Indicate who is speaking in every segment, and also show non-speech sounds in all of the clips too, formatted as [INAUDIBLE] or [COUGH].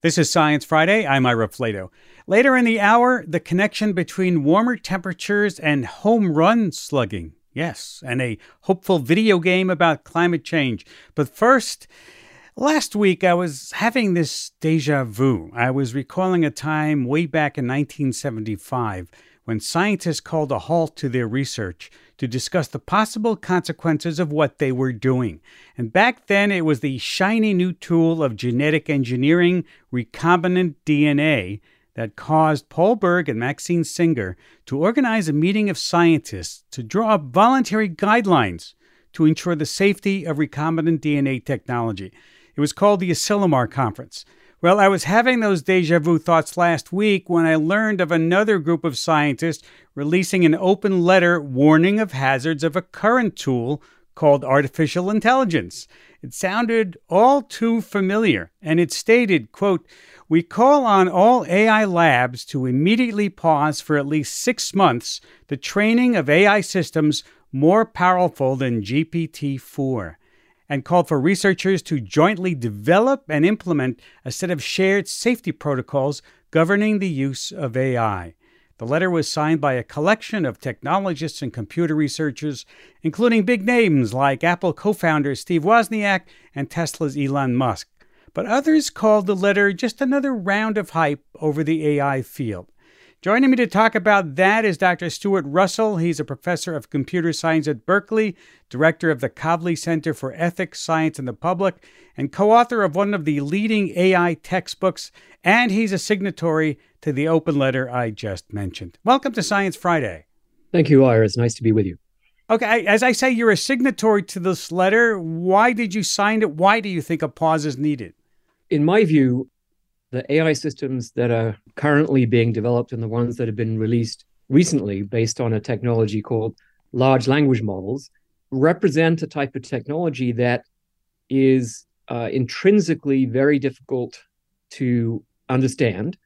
Speaker 1: This is Science Friday. I'm Ira Flatow. Later in the hour, the connection between warmer temperatures and home run slugging. Yes, and a hopeful video game about climate change. But first, last week I was having this deja vu. I was recalling a time way back in 1975 when scientists called a halt to their research to discuss the possible consequences of what they were doing. And back then, it was the shiny new tool of genetic engineering, recombinant DNA, that caused Paul Berg and Maxine Singer to organize a meeting of scientists to draw up voluntary guidelines to ensure the safety of recombinant DNA technology. It was called the Asilomar Conference. Well, I was having those deja vu thoughts last week when I learned of another group of scientists releasing an open letter warning of hazards of a current tool called artificial intelligence. It sounded all too familiar, and it stated, quote, we call on all AI labs to immediately pause for at least six months the training of AI systems more powerful than GPT 4 and called for researchers to jointly develop and implement a set of shared safety protocols governing the use of AI. The letter was signed by a collection of technologists and computer researchers, including big names like Apple co founder Steve Wozniak and Tesla's Elon Musk. But others called the letter just another round of hype over the AI field. Joining me to talk about that is Dr. Stuart Russell. He's a professor of computer science at Berkeley, director of the Kavli Center for Ethics, Science, and the Public, and co author of one of the leading AI textbooks. And he's a signatory to the open letter I just mentioned. Welcome to Science Friday.
Speaker 2: Thank you, Ira. It's nice to be with you.
Speaker 1: Okay, as I say, you're a signatory to this letter. Why did you sign it? Why do you think a pause is needed?
Speaker 2: In my view, the AI systems that are currently being developed and the ones that have been released recently based on a technology called large language models represent a type of technology that is uh, intrinsically very difficult to understand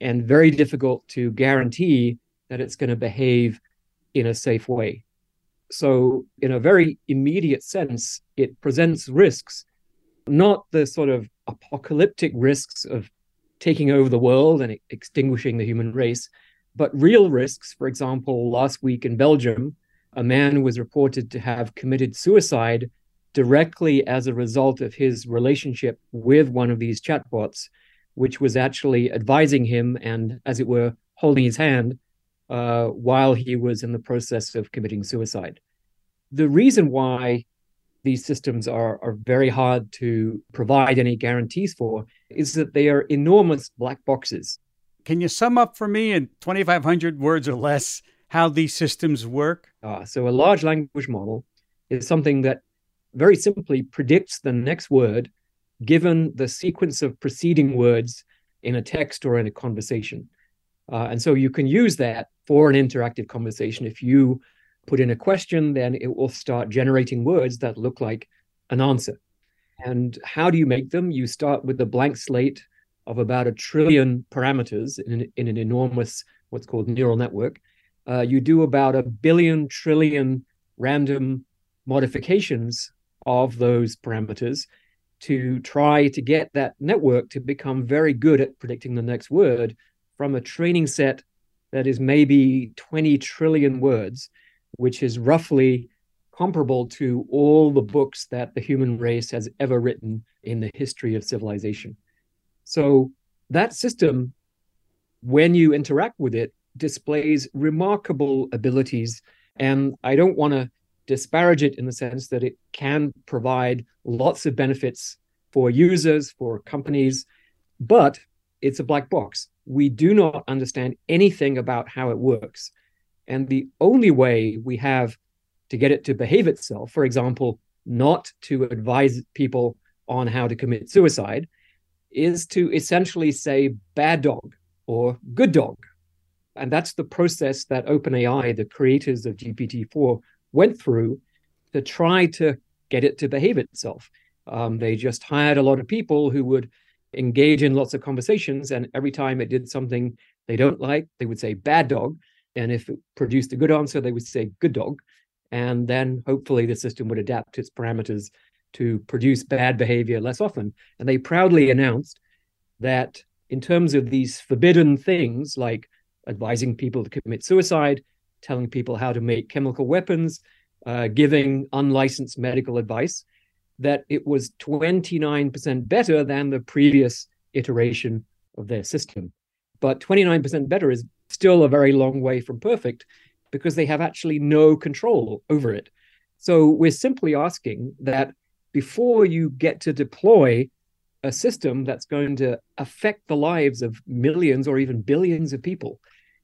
Speaker 2: and very difficult to guarantee that it's going to behave in a safe way. So, in a very immediate sense, it presents risks, not the sort of apocalyptic risks of taking over the world and extinguishing the human race, but real risks. For example, last week in Belgium, a man was reported to have committed suicide directly as a result of his relationship with one of these chatbots, which was actually advising him and, as it were, holding his hand uh, while he was in the process of committing suicide. The reason why these systems are, are very hard to provide any guarantees for is that they are enormous black boxes.
Speaker 1: Can you sum up for me in 2,500 words or less how these systems work?
Speaker 2: Uh, so, a large language model is something that very simply predicts the next word given the sequence of preceding words in a text or in a conversation. Uh, and so you can use that for an interactive conversation. If you put in a question, then it will start generating words that look like an answer. And how do you make them? You start with a blank slate of about a trillion parameters in an, in an enormous, what's called neural network. Uh, you do about a billion trillion random modifications of those parameters to try to get that network to become very good at predicting the next word from a training set that is maybe 20 trillion words which is roughly comparable to all the books that the human race has ever written in the history of civilization. So that system, when you interact with it, displays remarkable abilities. And I don't want to disparage it in the sense that it can provide lots of benefits for users, for companies, but it's a black box. We do not understand anything about how it works. And the only way we have to get it to behave itself, for example, not to advise people on how to commit suicide, is to essentially say bad dog or good dog. And that's the process that OpenAI, the creators of GPT 4, went through to try to get it to behave itself. Um, they just hired a lot of people who would engage in lots of conversations. And every time it did something they don't like, they would say bad dog. And if it produced a good answer, they would say good dog. And then hopefully the system would adapt its parameters to produce bad behavior less often. And they proudly announced that in terms of these forbidden things like advising people to commit suicide, telling people how to make chemical weapons, uh, giving unlicensed medical advice, that it was 29% better than the previous iteration of their system. But 29% better is still a very long way from perfect because they have actually no control over it. So we're simply asking that before you get to deploy a system that's going to affect the lives of millions or even billions of people,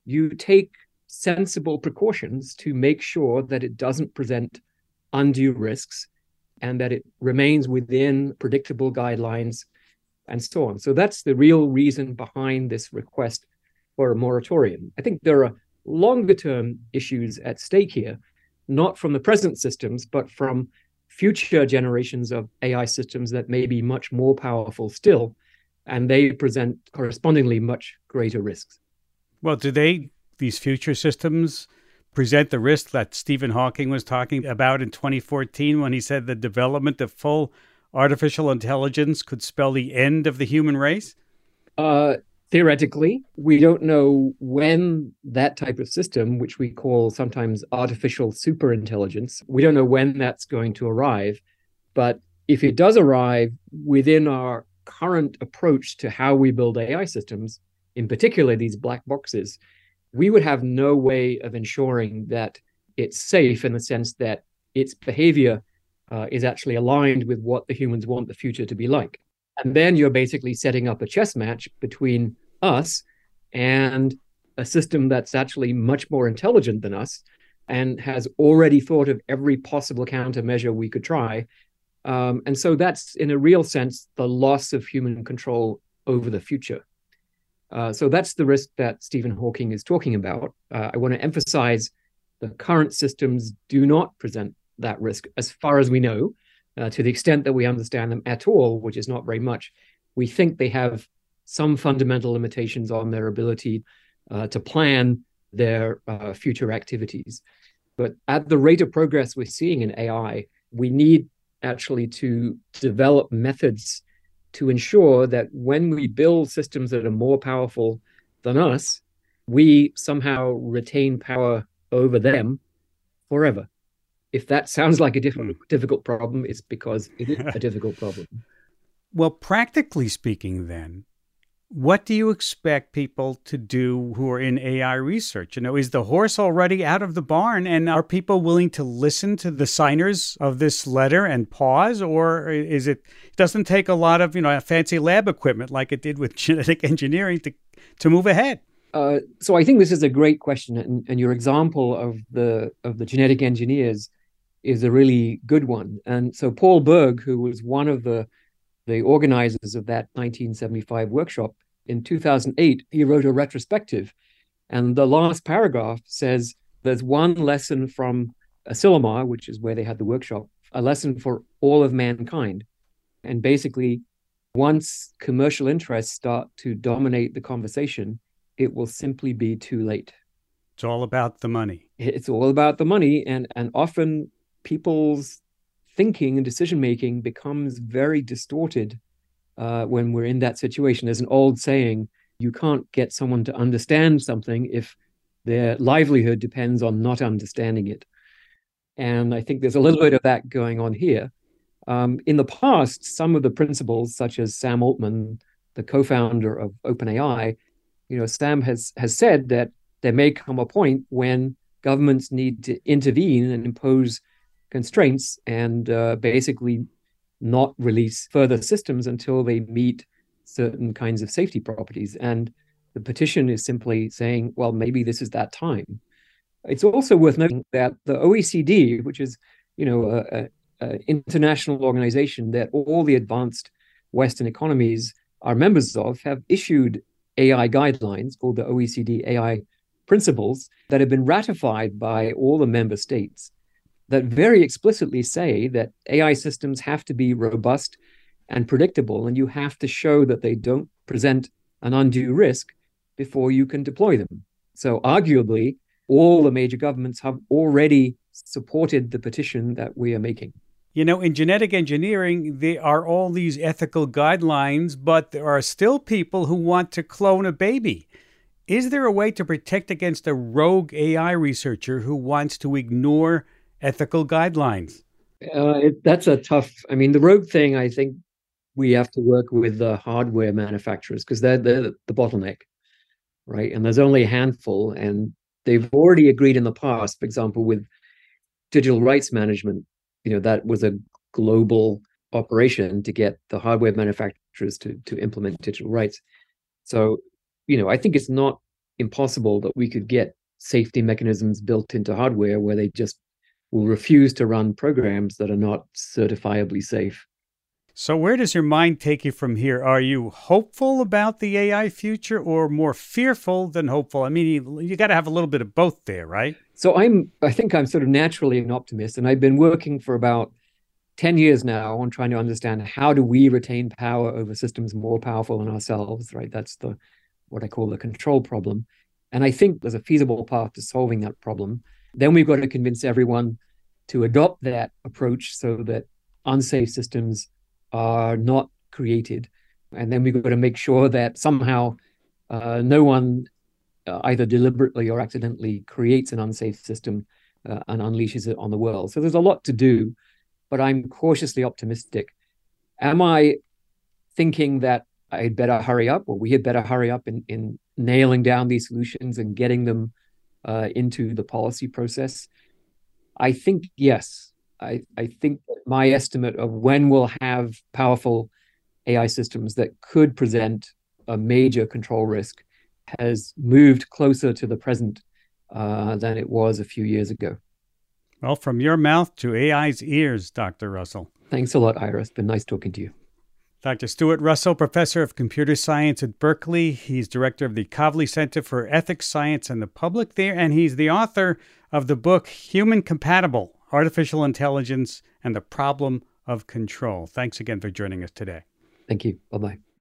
Speaker 2: you take sensible precautions to make sure that it doesn't present undue risks and that it remains within predictable guidelines and so on. So that's the real reason behind this request for a moratorium. I think there are longer term issues at stake here, not from the present systems, but from future generations of AI systems that may be much more powerful still, and they present correspondingly much greater risks.
Speaker 1: Well, do they, these future systems, present the risk that Stephen Hawking was talking about in 2014 when he said the development of full artificial intelligence could spell the end of the human race?
Speaker 2: Uh, theoretically, we don't know when that type of system, which we call sometimes artificial superintelligence, we don't know when that's going to arrive. But if it does arrive within our current approach to how we build AI systems, in particular these black boxes, we would have no way of ensuring that it's safe in the sense that its behavior uh, is actually aligned with what the humans want the future to be like. And then you're basically setting up a chess match between us and a system that's actually much more intelligent than us and has already thought of every possible countermeasure we could try. Um, and so that's, in a real sense, the loss of human control over the future. Uh, so that's the risk that Stephen Hawking is talking about. Uh, I want to emphasize the current systems do not present that risk as far as we know, uh, to the extent that we understand them at all, which is not very much. We think they have some fundamental limitations on their ability uh, to plan their uh, future activities. But at the rate of progress we're seeing in AI, we need actually to develop methods to ensure that when we build systems that are more powerful than us, we somehow retain power over them forever. If that sounds like a difficult, hmm. difficult problem, it's because it is a difficult problem. [LAUGHS]
Speaker 1: Well, practically speaking, then, what do you expect people to do who are in AI research? You know, is the horse already out of the barn and are people willing to listen to the signers of this letter and pause or is it it doesn't take a lot of, you know, fancy lab equipment like it did with [LAUGHS] genetic engineering to to move ahead?
Speaker 2: Uh, so I think this is a great question and, and your example of the of the genetic engineers is a really good one. And so Paul Berg, who was one of the the organizers of that 1975 workshop, in 2008, he wrote a retrospective. And the last paragraph says there's one lesson from Asilomar, which is where they had the workshop, a lesson for all of mankind. And basically, once commercial interests start to dominate the conversation, it will simply be too late.
Speaker 1: It's all about the money.
Speaker 2: It's all about the money. And, and often people's thinking and decision making becomes very distorted uh, when we're in that situation. There's an old saying you can't get someone to understand something if their livelihood depends on not understanding it. And I think there's a little bit of that going on here. Um, in the past, some of the principals, such as Sam Altman, the co-founder of OpenAI, you know, Sam has has said that there may come a point when governments need to intervene and impose constraints and uh, basically not release further systems until they meet certain kinds of safety properties. And the petition is simply saying, well, maybe this is that time. It's also worth noting that the OECD, which is, you know, an international organization that all the advanced Western economies are members of, have issued AI guidelines called the OECD AI principles that have been ratified by all the member states that very explicitly say that AI systems have to be robust and predictable, and you have to show that they don't present an undue risk before you can deploy them. So, arguably, all the major governments have already supported the petition that we are making.
Speaker 1: You know, in genetic engineering, there are all these ethical guidelines, but there are still people who want to clone a baby. Is there a way to protect against a rogue AI researcher who wants to ignore ethical guidelines?
Speaker 2: Uh, it, that's a tough. I mean, the rogue thing. I think we have to work with the hardware manufacturers because they're, they're the bottleneck, right? And there's only a handful, and they've already agreed in the past. For example, with digital rights management, you know, that was a global operation to get the hardware manufacturers to to implement digital rights. So, you know, I think it's not impossible that we could get safety mechanisms built into hardware where they just will refuse to run programs that are not certifiably safe.
Speaker 1: So, where does your mind take you from here? Are you hopeful about the AI future or more fearful than hopeful? I mean, you, you got to have a little bit of both there, right?
Speaker 2: So, I'm, I think I'm sort of naturally an optimist, and I've been working for about 10 years now on trying to understand how do we retain power over systems more powerful than ourselves, right? That's the, what I call the control problem. And I think there's a feasible path to solving that problem. Then we've got to convince everyone to adopt that approach so that unsafe systems are not created. And then we've got to make sure that somehow uh, no one uh, either deliberately or accidentally creates an unsafe system uh, and unleashes it on the world. So there's a lot to do, but I'm cautiously optimistic. Am I thinking that I'd better hurry up, or we had better hurry up in, in nailing down these solutions and getting them uh, into the policy process? I think yes. I, I think my estimate of when we'll have powerful AI systems that could present a major control risk has moved closer to the present uh, than it was a few years ago.
Speaker 1: Well, from your mouth to AI's ears, Dr. Russell.
Speaker 2: Thanks a lot, Ira. It's been nice talking to you.
Speaker 1: Dr. Stuart Russell, professor of computer science at Berkeley. He's director of the Kavli Center for Ethics, Science, and the Public there, and he's the author of the book Human Compatible Artificial Intelligence and the Problem of Control. Thanks again for joining us today.
Speaker 2: Thank you. Bye bye.